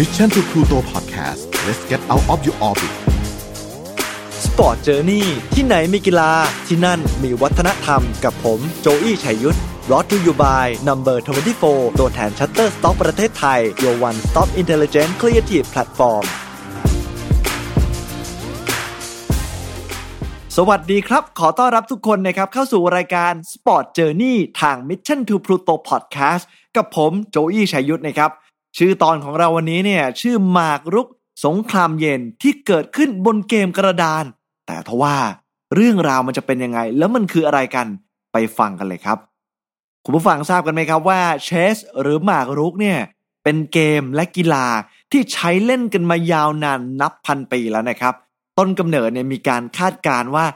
Mission to Pluto Podcast let's get out of your orbit Sport Journey ที่ไหนมีกีฬาที่นั่นมีวัฒนธรรมกับผมโจอี้ชัยยุทธ brought to you by Number 24 ตัวแทน Shutterstock ประเทศไทย your one-stop intelligent creative platform สวัสดีครับ ขอต้อนรับทุกคนนะครับเข้าสู่รายการ Sport Journey ทาง Mission to Pluto Podcast กับผมโจอี้ชัยยุทธนะครับ ชื่อตอนของเราวันนี้เนี่ยชื่อหมากรุกสงครามเย็นที่เกิดขึ้นบนเกมกระดาน แต่ทว่าเรื่องราวมันจะเป็นยังไง แล้วมันคืออะไรกันไปฟังกันเลยครับ คุณผู้ฟังทราบกันไหมครับว่าเชสหรือหมากรุกเนี่ยเป็นเกมและกีฬาที่ใช้เล่นกันมายาวนานนับพันปีแล้วนะครับ ต้นกำเนิดเนี่ยมีการคาดการณ์ว่า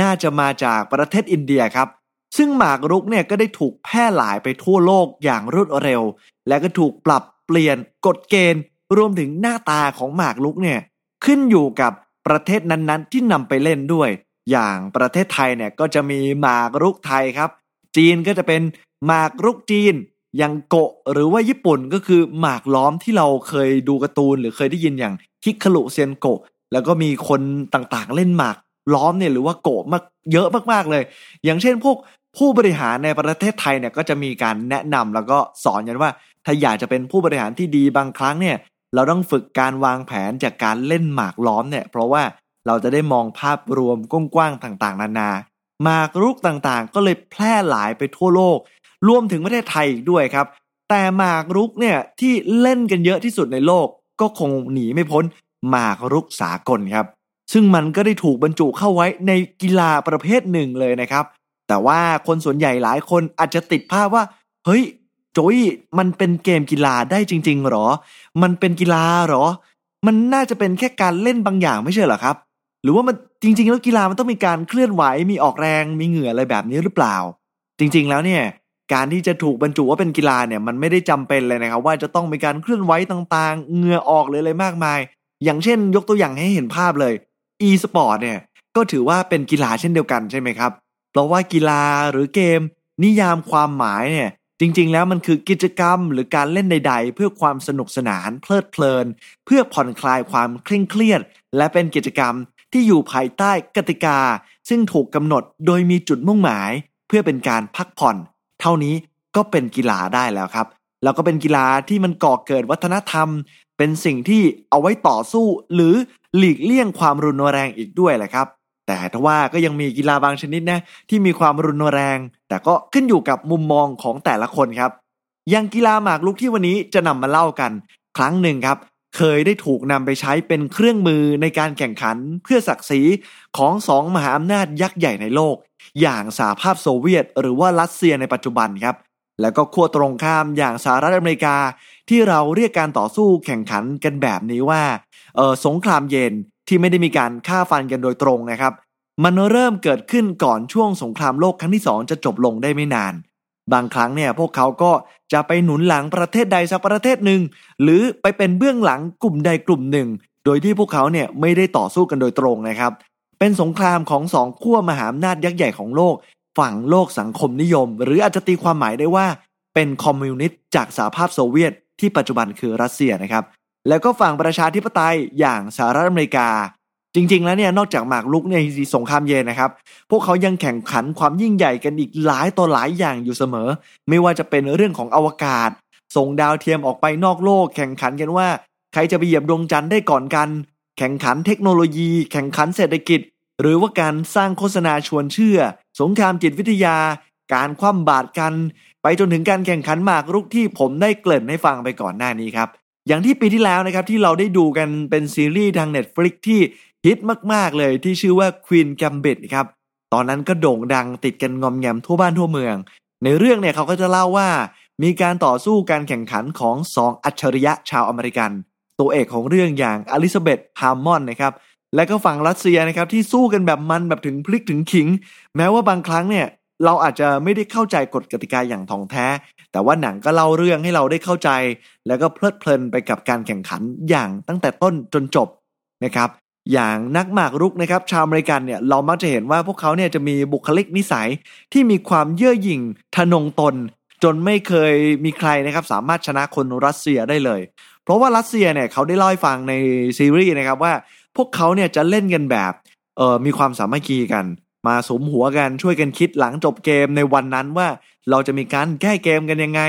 น่าจะมาจากประเทศอินเดียครับ ซึ่งหมากรุกเนี่ยก็ได้ถูกแพร่หลายไปทั่วโลกอย่างรวดเร็ว และก็ถูกปรับ ปลี่ยนกฎเกณฑ์ รวมถึงหน้าตาของหมากรุกเนี่ยขึ้นอยู่กับประเทศนั้นๆ ที่นำไปเล่นด้วย อย่างประเทศไทยเนี่ยก็จะมีหมากรุกไทยครับ จีนก็จะเป็นหมากรุกจีนอย่างโกะหรือว่าญี่ปุ่นก็คือหมากล้อมที่เราเคยดูการ์ตูน หรือเคยได้ยินอย่างคิคารุเซียนโกะแล้วก็มีคนต่างๆ เล่นหมากล้อมเนี่ยหรือว่าโกะมากเยอะมากๆเลย อย่างเช่นพวกผู้บริหารในประเทศไทยเนี่ยก็จะมีการแนะนำแล้วก็สอนกันว่า ถ้าอยากจะเป็นผู้บริหารที่ดีบางครั้งเนี่ย เราต้องฝึกการวางแผนจากการเล่นหมากล้อมเนี่ย เพราะว่าเราจะได้มองภาพรวมกว้างๆต่างๆ นานา หมากรุกต่างๆ ก็เลยแพร่หลายไปทั่วโลก รวมถึงประเทศไทยอีกด้วยครับ แต่หมากรุกเนี่ยที่เล่นกันเยอะที่สุดในโลก ก็คงหนีไม่พ้นหมากรุกสากลครับ ซึ่งมันก็ได้ถูกบรรจุเข้าไว้ในกีฬาประเภทหนึ่งเลยนะครับ แต่ว่าคนส่วนใหญ่หลายคนอาจจะติดภาพว่า เฮ้ย โจยมันเป็นเกมกีฬาได้จริง ๆ หรอ มันเป็นกีฬาหรอ มันน่าจะเป็นแค่การเล่นบางอย่างไม่ใช่เหรอครับ หรือว่ามันจริง ๆ แล้วกีฬามันต้องมีการเคลื่อนไหว มีออกแรง มีเหงื่ออะไรแบบนี้หรือเปล่า จริง ๆ แล้วเนี่ย การที่จะถูกบรรจุว่าเป็นกีฬาเนี่ย มันไม่ได้จำเป็นเลยนะครับ ว่าจะต้องมีการเคลื่อนไหวต่างๆ เหงื่อออกเลยอะไรมากมาย อย่างเช่น ยกตัวอย่างให้เห็นภาพเลย e-sport เนี่ย ก็ถือว่าเป็นกีฬาเช่นเดียวกันใช่ไหมครับ เพราะว่ากีฬาหรือเกม นิยามความหมายเนี่ย จริงๆ แล้วมันคือกิจกรรมหรือการเล่นใด ๆ เพื่อความสนุกสนานเพลิดเพลิน เพื่อผ่อนคลายความเคร่งเครียด และเป็นกิจกรรมที่อยู่ภายใต้กติกา ซึ่งถูกกำหนดโดยมีจุดมุ่งหมาย เพื่อเป็นการพักผ่อน เท่านี้ก็เป็นกีฬาได้แล้วครับ แล้วก็เป็นกีฬาที่มันก่อเกิดวัฒนธรรม เป็นสิ่งที่เอาไว้ต่อสู้ หรือหลีกเลี่ยงความรุนแรงอีกด้วยแหละครับ แต่ทว่าก็ยังมีกีฬาบางชนิดนะที่มีความรุนแรง แต่ก็ขึ้นอยู่กับมุมมองของแต่ละคนครับอย่างกีฬาหมากรุกที่วันนี้จะนำมาเล่ากัน ครั้งหนึ่งครับ เคยได้ถูกนำไปใช้เป็นเครื่องมือในการแข่งขันเพื่อศักดิ์ศรีของสองมหาอำนาจยักษ์ใหญ่ในโลก อย่างสหภาพโซเวียต หรือว่ารัสเซียในปัจจุบันครับ แล้วก็ขั้วตรงข้ามอย่างสหรัฐอเมริกา ที่เราเรียกการต่อสู้แข่งขันกันแบบนี้ว่าเออสงครามเย็น ที่ไม่ได้มีการฆ่าฟันกันโดยตรงนะครับ มันเริ่มเกิดขึ้นก่อนช่วงสงครามโลกครั้งที่สองจะจบลงได้ไม่นาน บางครั้งเนี่ยพวกเขาก็จะไปหนุนหลังประเทศใดสักประเทศหนึ่ง หรือไปเป็นเบื้องหลังกลุ่มใดกลุ่มหนึ่ง โดยที่พวกเขาเนี่ยไม่ได้ต่อสู้กันโดยตรงนะครับ เป็นสงครามของสองขั้วมหาอำนาจยักษ์ใหญ่ของโลก ฝั่งโลกสังคมนิยม หรืออาจจะตีความหมายได้ว่าเป็นคอมมิวนิสต์จากสหภาพโซเวียตที่ปัจจุบันคือรัสเซียนะครับ แล้วก็ฝั่งประชาธิปไตยอย่างสหรัฐอเมริกา จริง ๆ แล้วเนี่ยนอกจากหมากรุกในสงครามเย็นนะครับ พวกเขายังแข่งขันความยิ่งใหญ่กันอีกหลายต่อหลายอย่างอยู่เสมอ ไม่ว่าจะเป็นเรื่องของอวกาศ ส่งดาวเทียมออกไปนอกโลก แข่งขันกันว่า ใครจะไปเหยียบดวงจันทร์ได้ก่อนกัน แข่งขันเทคโนโลยี แข่งขันเศรษฐกิจ หรือว่าการสร้างโฆษณาชวนเชื่อ สงครามจิตวิทยา การคว่ำบาตรกัน ไปจนถึงการแข่งขันหมากรุกที่ผมได้เกริ่นให้ฟังไปก่อนหน้านี้ครับ อย่างที่ปีที่แล้วนะครับที่เราได้ดูกันเป็นซีรีส์ทาง Netflix ที่ฮิตมาก ๆ เลยที่ชื่อว่า Queen Gambit ครับ ตอนนั้นก็โด่งดังติดกันงอมแงมทั่วบ้านทั่วเมือง ในเรื่องเนี่ยเขาก็จะเล่าว่า มีการต่อสู้การแข่งขันของสองอัจฉริยะชาวอเมริกัน ตัวเอกของเรื่องอย่างอลิซาเบธฮาร์มอนนะครับและก็ฝั่งรัสเซียนะครับที่สู้กันแบบมันแบบถึงพริกถึงขิง แม้ว่าบางครั้งเนี่ยเราอาจจะไม่ได้เข้าใจกฎกติกาอย่างถ่องแท้ แต่ว่าหนังก็เล่าเรื่องให้เราได้เข้าใจ แล้วก็เพลิดเพลินไปกับการแข่งขันอย่างตั้งแต่ต้นจนจบนะครับ อย่างนักหมากรุกนะครับ ชาวอเมริกันเนี่ยเรามักจะเห็นว่าพวกเขาเนี่ยจะมีบุคลิกนิสัยที่มีความเย่อหยิ่งทะนงตน จนไม่เคยมีใครนะครับสามารถชนะคนรัสเซียได้เลย เพราะว่ารัสเซียเนี่ยเขาได้เล่าให้ฟังในซีรีส์นะครับว่าพวกเขาเนี่ยจะเล่นกันแบบเออมีความสามัคคีกัน มาสมหัวกันช่วยกันคิดหลังจบเกมในวันนั้นว่าเราจะมีการแก้เกมกันยังไง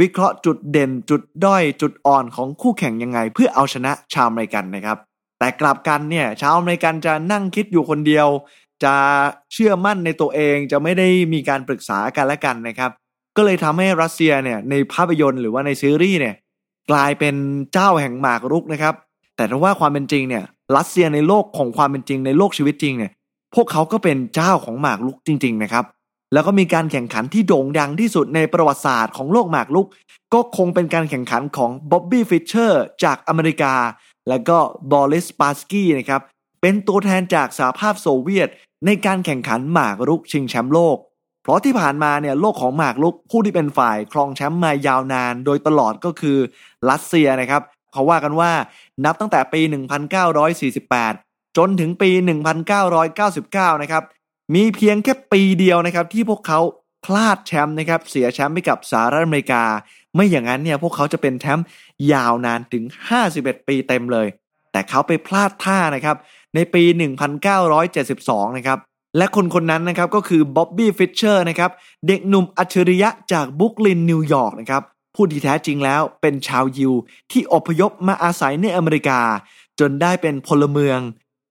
วิเคราะห์จุดเด่นจุดด้อยจุดอ่อนของคู่แข่งยังไง เพื่อเอาชนะชาวอเมริกันนะครับ แต่กลับกันเนี่ยชาวอเมริกันจะนั่งคิดอยู่คนเดียว จะเชื่อมั่นในตัวเองจะไม่ได้มีการปรึกษากันและกันนะครับ ก็เลยทำให้รัสเซียเนี่ยในภาพยนตร์หรือว่าในซีรีส์เนี่ยกลายเป็นเจ้าแห่งหมากรุกนะครับ แต่ถ้าว่าความเป็นจริงเนี่ยรัสเซียในโลกของความเป็นจริงในโลกชีวิตจริงเนี่ย พวกเขาก็เป็นเจ้าของหมากรุกจริง ๆ นะครับ แล้วก็มีการแข่งขันที่โด่งดังที่สุดในประวัติศาสตร์ของโลกหมากรุก ก็คงเป็นการแข่งขันของบ๊อบบี้ฟิชเชอร์จากอเมริกา แล้วก็บอริสปาสกี้นะครับเป็นตัวแทนจากสหภาพโซเวียต ในการแข่งขันหมากรุกชิงแชมป์โลก เพราะที่ผ่านมาเนี่ยโลกของหมากรุกผู้ที่เป็นฝ่ายครองแชมป์มายาวนาน โดยตลอดก็คือรัสเซียนะครับ เขาว่ากันว่านับตั้งแต่ปี 1948 จนถึงปี 1999 นะครับ มีเพียงแค่ปีเดียวนะครับ ที่พวกเขาพลาดแชมป์นะครับ เสียแชมป์ไปกับสหรัฐอเมริกา ไม่อย่างนั้นเนี่ยพวกเขาจะเป็นแชมป์ยาวนานถึง 51 ปีเต็มเลย แต่เขาไปพลาดท่านะครับ ในปี 1972 นะครับและคนคนนั้นนะครับก็คือบ๊อบบี้ฟิชเชอร์นะครับเด็กหนุ่มอัจฉริยะจากบรูคลินนิวยอร์กนะครับผู้ที่แท้จริงแล้วเป็นชาวยิวที่อพยพมาอาศัยในอเมริกา จนได้เป็นพลเมือง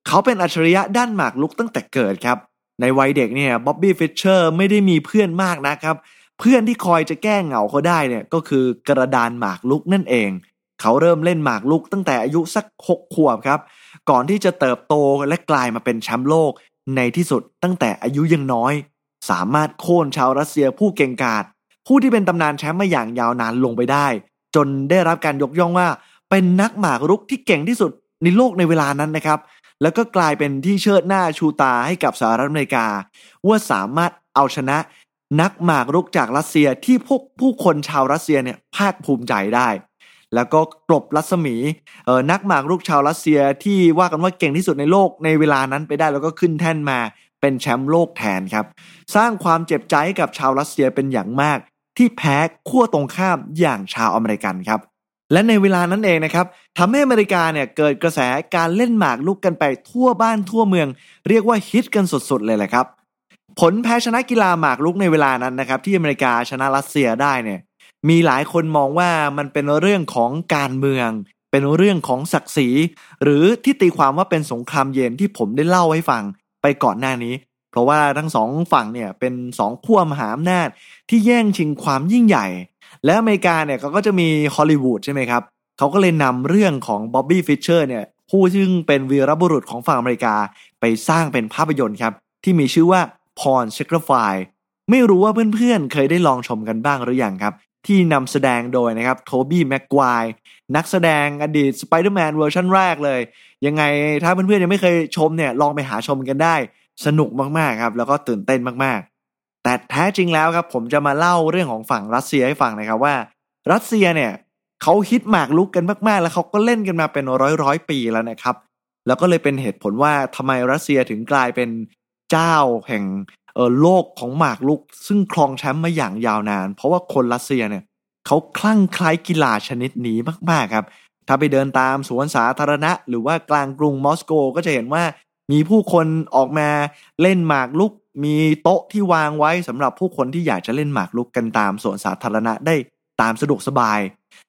เขาเป็นอัจฉริยะด้านหมากรุกตั้งแต่เกิดครับ ในวัยเด็กเนี่ยบ๊อบบี้ฟิชเชอร์ไม่ได้มีเพื่อนมากนะครับ เพื่อนที่คอยจะแก้เหงาเขาได้เนี่ยก็คือกระดานหมากลุกนั่นเอง เขาเริ่มเล่นหมากลุกตั้งแต่อายุสักหกขวบครับ ก่อนที่จะเติบโตและกลายมาเป็นแชมป์โลก ในที่สุดตั้งแต่อายุยังน้อย สามารถโค่นชาวรัสเซียผู้เก่งกาจผู้ที่เป็นตำนานแชมป์มาอย่างยาวนานลงไปได้ จนได้รับการยกย่องว่าเป็นนักหมากรุกที่เก่งที่สุดในโลกในเวลานั้นนะครับ แล้วก็กลายเป็นที่เชิดหน้าชูตาให้กับสหรัฐอเมริกา ว่าสามารถเอาชนะนักหมากรุกจากรัสเซียที่พวกผู้คนชาวรัสเซียเนี่ยภาคภูมิใจได้ แล้วก็กลบรัศมีเออนักหมากรุกชาวรัสเซียที่ว่ากันว่าเก่งที่สุดในโลกในเวลานั้นไปได้แล้วก็ขึ้นแท่นมาเป็นแชมป์โลกแทนครับ สร้างความเจ็บใจให้กับชาวรัสเซียเป็นอย่างมาก ที่แพ้ขั้วตรงข้ามอย่างชาวอเมริกันครับ และในเวลานั้นเองนะครับทำให้อเมริกาเนี่ยเกิดกระแสการเล่นหมากลุกกันไปทั่วบ้านทั่วเมือง เรียกว่าฮิตกันสุดๆเลยแหละครับ ผลแพ้ชนะกีฬาหมากลุกในเวลานั้นนะครับ ที่อเมริกาชนะรัสเซียได้เนี่ย มีหลายคนมองว่ามันเป็นเรื่องของการเมือง เป็นเรื่องของศักดิ์ศรี หรือที่ตีความว่าเป็นสงครามเย็นที่ผมได้เล่าให้ฟังไปก่อนหน้านี้ เพราะว่าทั้งสองฝั่งเนี่ยเป็นสองขั้วมหาอำนาจที่แย่งชิงความยิ่งใหญ่ และอเมริกาเนี่ยเขาก็จะมีฮอลลีวูดใช่ไหมครับเขาก็เลยนำเรื่องของบ๊อบบี้ฟิชเชอร์เนี่ยผู้ซึ่งเป็นวีรบุรุษของฝั่งอเมริกาไปสร้างเป็นภาพยนตร์ครับที่มีชื่อว่า Pawn Sacrifice ไม่รู้ว่าเพื่อนๆ เคยได้ลองชมกันบ้างหรือยังครับ ที่นำแสดงโดยนะครับ Tobey Maguire นักแสดงอดีตสไปเดอร์แมนเวอร์ชันแรกเลย ยังไงถ้าเพื่อนๆ ยังไม่เคยชมเนี่ยลองไปหาชมกันได้ สนุกมากๆครับ แล้วก็ตื่นเต้นมาก แต่แท้จริงแล้วครับผมจะมาเล่าเรื่องของฝั่งรัสเซียให้ฟังนะครับว่า รัสเซียเนี่ยเขาฮิตหมากลุกกันมากๆ แล้วเขาก็เล่นกันมาเป็นร้อยร้อยปีแล้วนะครับ แล้วก็เลยเป็นเหตุผลว่าทำไมรัสเซียถึงกลายเป็นเจ้าแห่งเออโลกของหมากลุก ซึ่งครองแชมป์มาอย่างยาวนาน เพราะว่าคนรัสเซียเนี่ยเขาคลั่งไคล้กีฬาชนิดนี้มากๆครับ ถ้าไปเดินตามสวนสาธารณะ หรือว่ากลางกรุงมอสโกก็จะเห็นว่ามีผู้คนออกมาเล่นหมากลุก มีโต๊ะที่วางไว้สำหรับผู้คนที่อยากจะเล่นหมากลุกกันตามสวนสาธารณะได้ตามสะดวกสบาย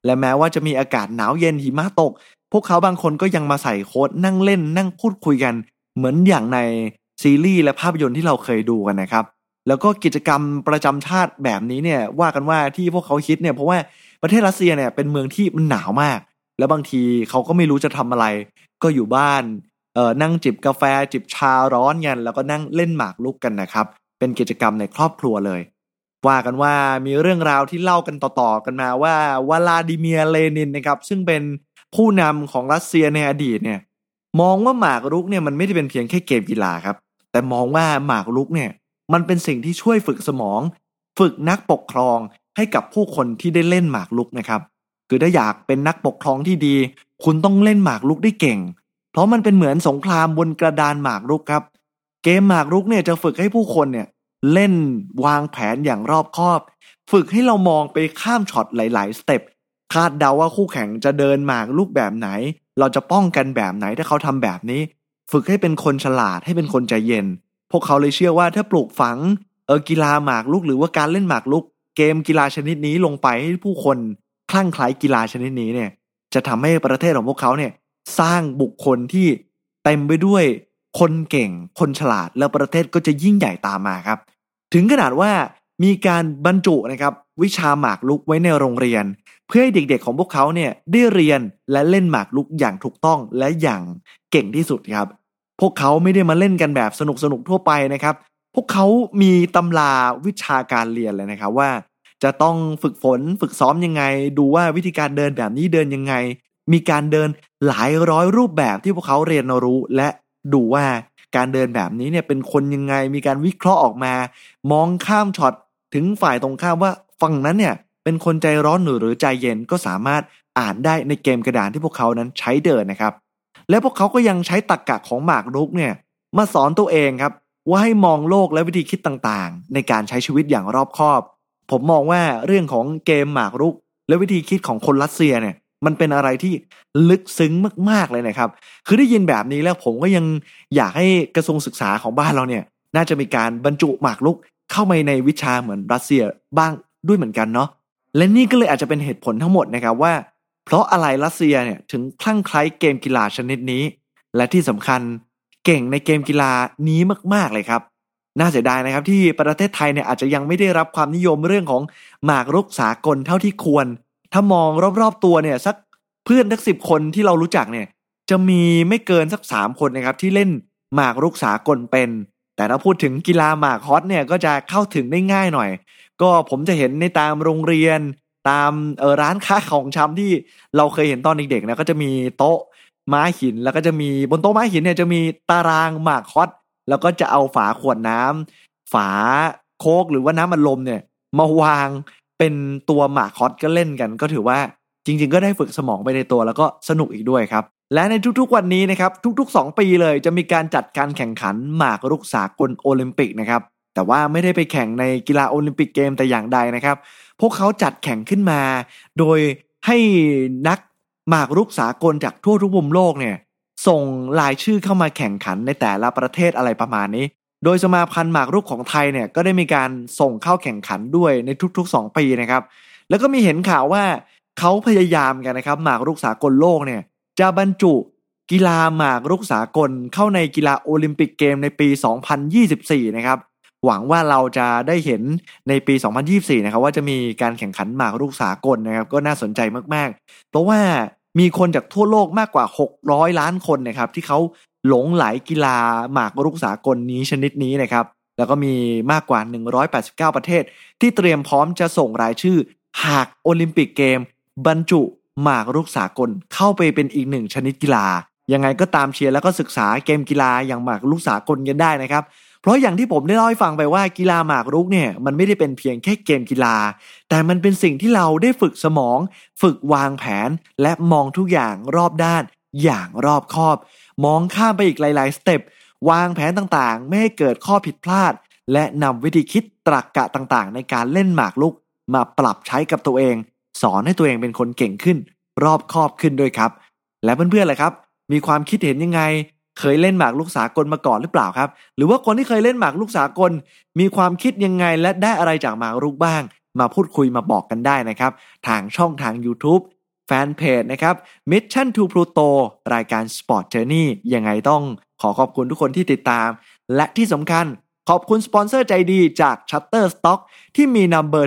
และแม้ว่าจะมีอากาศหนาวเย็นหิมะตก พวกเขาบางคนก็ยังมาใส่โค้ดนั่งเล่นนั่งพูดคุยกัน เหมือนอย่างในซีรีส์และภาพยนตร์ที่เราเคยดูกันนะครับแล้วก็กิจกรรมประจำชาติแบบนี้เนี่ยว่ากันว่าที่พวกเขาคิดเนี่ยเพราะว่าประเทศรัสเซียเนี่ยเป็นเมืองที่มันหนาวมาก แล้วบางทีเขาก็ไม่รู้จะทำอะไร ก็อยู่บ้าน เออนั่งจิบกาแฟจิบชาร้อนกันแล้วก็นั่งเล่นหมากลุกกันนะครับ เป็นกิจกรรมในครอบครัวเลย ว่ากันว่ามีเรื่องราวที่เล่ากันต่อๆกันมาว่าวลาดิเมียเลนินนะครับ ซึ่งเป็นผู้นำของรัสเซียในอดีตเนี่ย มองว่าหมากรุกเนี่ยมันไม่ได้เป็นเพียงแค่เกมกีฬาครับ แต่มองว่าหมากรุกเนี่ย มันเป็นสิ่งที่ช่วยฝึกสมอง ฝึกนักปกครองให้กับผู้คนที่ได้เล่นหมากรุกนะครับ คือถ้าอยากเป็นนักปกครองที่ดี คุณต้องเล่นหมากรุกได้เก่ง เพราะมันเป็นเหมือนสงครามบนกระดานหมากรุกครับ เกมหมากรุกเนี่ยจะฝึกให้ผู้คนเนี่ยเล่นวางแผนอย่างรอบคอบ ฝึกให้เรามองไปข้ามช็อตหลาย ๆ สเต็ปคาดเดาว่าคู่แข่งจะเดินหมากลูกแบบไหน เราจะป้องกันแบบไหนถ้าเขาทำแบบนี้ ฝึกให้เป็นคนฉลาดให้เป็นคนใจเย็น พวกเขาเลยเชื่อว่าถ้าปลูกฝังเออกีฬาหมากลุกหรือว่าการเล่นหมากลุก เกมกีฬาชนิดนี้ลงไปให้ผู้คนคลั่งไคล้กีฬาชนิดนี้เนี่ย จะทำให้ประเทศของพวกเขาเนี่ย สร้างบุคคลที่เต็มไปด้วยคนเก่ง คนฉลาด แล้วประเทศก็จะยิ่งใหญ่ตามมาครับ ถึงขนาดว่ามีการบรรจุนะครับวิชาหมากลุกไว้ในโรงเรียน เพื่อให้เด็กๆของพวกเขาเนี่ยได้เรียนและเล่นหมากลุกอย่างถูกต้องและอย่างเก่งที่สุดครับ พวกเขาไม่ได้มาเล่นกันแบบสนุกๆทั่วไปนะครับ พวกเขามีตำราวิชาการเรียนเลยนะครับว่า จะต้องฝึกฝนฝึกซ้อมยังไง ดูว่าวิธีการเดินแบบนี้เดินยังไง มีการเดินหลายร้อยรูปแบบที่พวกเขาเรียนรู้และดูว่าการเดินแบบนี้เนี่ยเป็นคนยังไงมีการวิเคราะห์ออกมา มองข้ามช็อตถึงฝ่ายตรงข้ามว่าฝั่งนั้นเนี่ยเป็นคนใจร้อนหรือหรือใจเย็นก็สามารถอ่านได้ในเกมกระดานที่พวกเขานั้นใช้เดินนะครับ และพวกเขาก็ยังใช้ตรกกะของหมากรุกเนี่ยมาสอนตัวเองครับว่าให้มองโลกและวิธีคิดต่างๆ ในการใช้ชีวิตอย่างรอบคอบ ผมมองว่าเรื่องของเกมหมากรุก และวิธีคิดของคนรัสเซียเนี่ย มันเป็นอะไรที่ลึกซึ้งมากๆเลยนะครับ คือได้ยินแบบนี้แล้วผมก็ยังอยากให้กระทรวงศึกษาของบ้านเราเนี่ย น่าจะมีการบรรจุหมากรุกเข้ามาในวิชาเหมือนรัสเซียบ้างด้วยเหมือนกันเนาะและนี่ก็เลยอาจจะเป็นเหตุผลทั้งหมดนะครับว่า เพราะอะไรรัสเซียเนี่ยถึงคลั่งไคล้เกมกีฬาชนิดนี้ และที่สำคัญเก่งในเกมกีฬานี้มากๆเลยครับน่าเสียดายนะครับที่ประเทศไทยเนี่ยอาจจะยังไม่ได้รับความนิยมเรื่องของหมากรุกสากลเท่าที่ควร ถ้ามองรอบๆตัวเนี่ยสักเพื่อนทักสิบคนที่เรารู้จักเนี่ย จะมีไม่เกินสักสามคนนะครับที่เล่นหมากรุกสากลเป็น แต่ถ้าพูดถึงกีฬาหมากฮอตเนี่ยก็จะเข้าถึงได้ง่ายหน่อย ก็ผมจะเห็นในตามโรงเรียน ตามเออร้านค้าของชำที่เราเคยเห็นตอนเด็กๆนะก็จะมีโต๊ะม้าหินแล้วก็จะมีบนโต๊ะม้าหินเนี่ยจะมีตารางหมากฮอตแล้วก็จะเอาฝาขวดน้ำฝาโคกหรือว่าน้ำมันลมเนี่ย มาวาง เป็นตัวหมากฮอตก็เล่นกัน ก็ถือว่าจริง ๆ ก็ได้ฝึกสมองไปในตัวแล้วก็สนุกอีกด้วยครับ และในทุกๆวันนี้นะครับทุก ๆ 2 ปีเลยจะมีการจัดการแข่งขันหมากรุกสากลโอลิมปิกนะครับแต่ว่าไม่ได้ไปแข่งในกีฬาโอลิมปิกเกมแต่อย่างใดนะครับ พวกเขาจัดแข่งขึ้นมา โดยให้นักหมากรุกสากลจากทั่วทุกมุมโลกเนี่ยส่งรายชื่อเข้ามาแข่งขันในแต่ละประเทศอะไรประมาณนี้ โดยสมาพันธ์หมากรุกของไทยเนี่ยก็ได้มีการส่งเข้าแข่งขันด้วยในทุกๆ 2 ปีนะครับ แล้วก็มีเห็นข่าวว่าเขาพยายามกันนะครับ หมากรุกสากลโลกเนี่ยจะบรรจุกีฬาหมากรุกสากลเข้าในกีฬาโอลิมปิกเกมในปี 2024 นะครับ หวังว่าเราจะได้เห็นในปี 2024 นะครับว่าจะมีการแข่งขันหมากรุกสากลนะครับ ก็น่าสนใจมากๆ เพราะว่ามีคนจากทั่วโลกมากกว่า 600 ล้านคนนะครับที่เขา หลงไหลกีฬาหมากรุกสากลนี้ชนิดนี้นะครับ แล้วก็มีมากกว่า 189 ประเทศ ที่เตรียมพร้อมจะส่งรายชื่อ หากโอลิมปิกเกม บรรจุหมากรุกสากลเข้าไปเป็นอีกหนึ่งชนิดกีฬา ยังไงก็ตามเชียร์แล้วก็ศึกษาเกมกีฬาอย่างหมากรุกสากลกันได้นะครับ เพราะอย่างที่ผมได้เล่าให้ฟังไปว่ากีฬาหมากรุกเนี่ยมันไม่ได้เป็นเพียงแค่เกมกีฬา แต่มันเป็นสิ่งที่เราได้ฝึกสมอง ฝึกวางแผน และมองทุกอย่างรอบด้านอย่างรอบคอบ มองข้ามไปอีกหลาย ๆ สเต็ปวางแผนต่างๆ ไม่ให้เกิดข้อผิดพลาด และนำวิธีคิดตรรกกะต่างๆ ในการเล่นหมากรุก มาปรับใช้กับตัวเอง สอนให้ตัวเองเป็นคนเก่งขึ้น รอบคอบขึ้นด้วยครับ และเพื่อนๆล่ะครับ มีความคิดเห็นยังไง เคยเล่นหมากลูกสากลมาก่อนหรือเปล่าครับ หรือว่าคนที่เคยเล่นหมากลูกสากล มีความคิดยังไงและได้อะไรจากหมากรุกบ้าง มาพูดคุยมาบอกกันได้นะครับ ทางช่องทาง YouTube ฟนเพจนะครับ Mission to Pluto รายการ Sport Journey ยังไงต้องขอขอบคุณทุกคนที่ติดตาม และที่สำคัญขอบคุณสปอนเซอร์ใจดีจาก Shutterstock ที่มี Number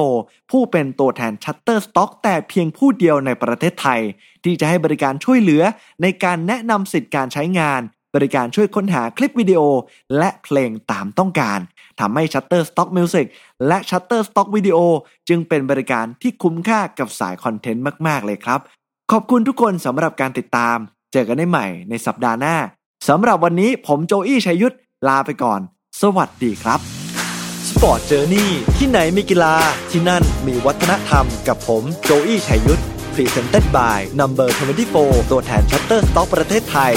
24 ผู้เป็นตัวแทน Shutterstock แต่เพียงผู้เดียวในประเทศไทย ที่จะให้บริการช่วยเหลือในการแนะนำสิทธิการใช้งาน บริการช่วยค้นหาคลิปวิดีโอ และเพลงตามต้องการทำให้ Shutterstock Music และ Shutterstock Video จึงเป็นบริการที่คุ้มค่ากับสายคอนเทนต์มาก ๆ เลยครับ ขอบคุณทุกคนสำหรับการติดตาม เจอกันได้ใหม่ในสัปดาห์หน้าสำหรับวันนี้ผมโจอี้ชัยยุทธลาไปก่อน สวัสดีครับ Sport Journey ที่ไหนมีกีฬาที่นั่นมีวัฒนธรรมกับผมโจอี้ชัยยุทธ Presented by Number 24 ตัวแทน Shutterstock ประเทศไทย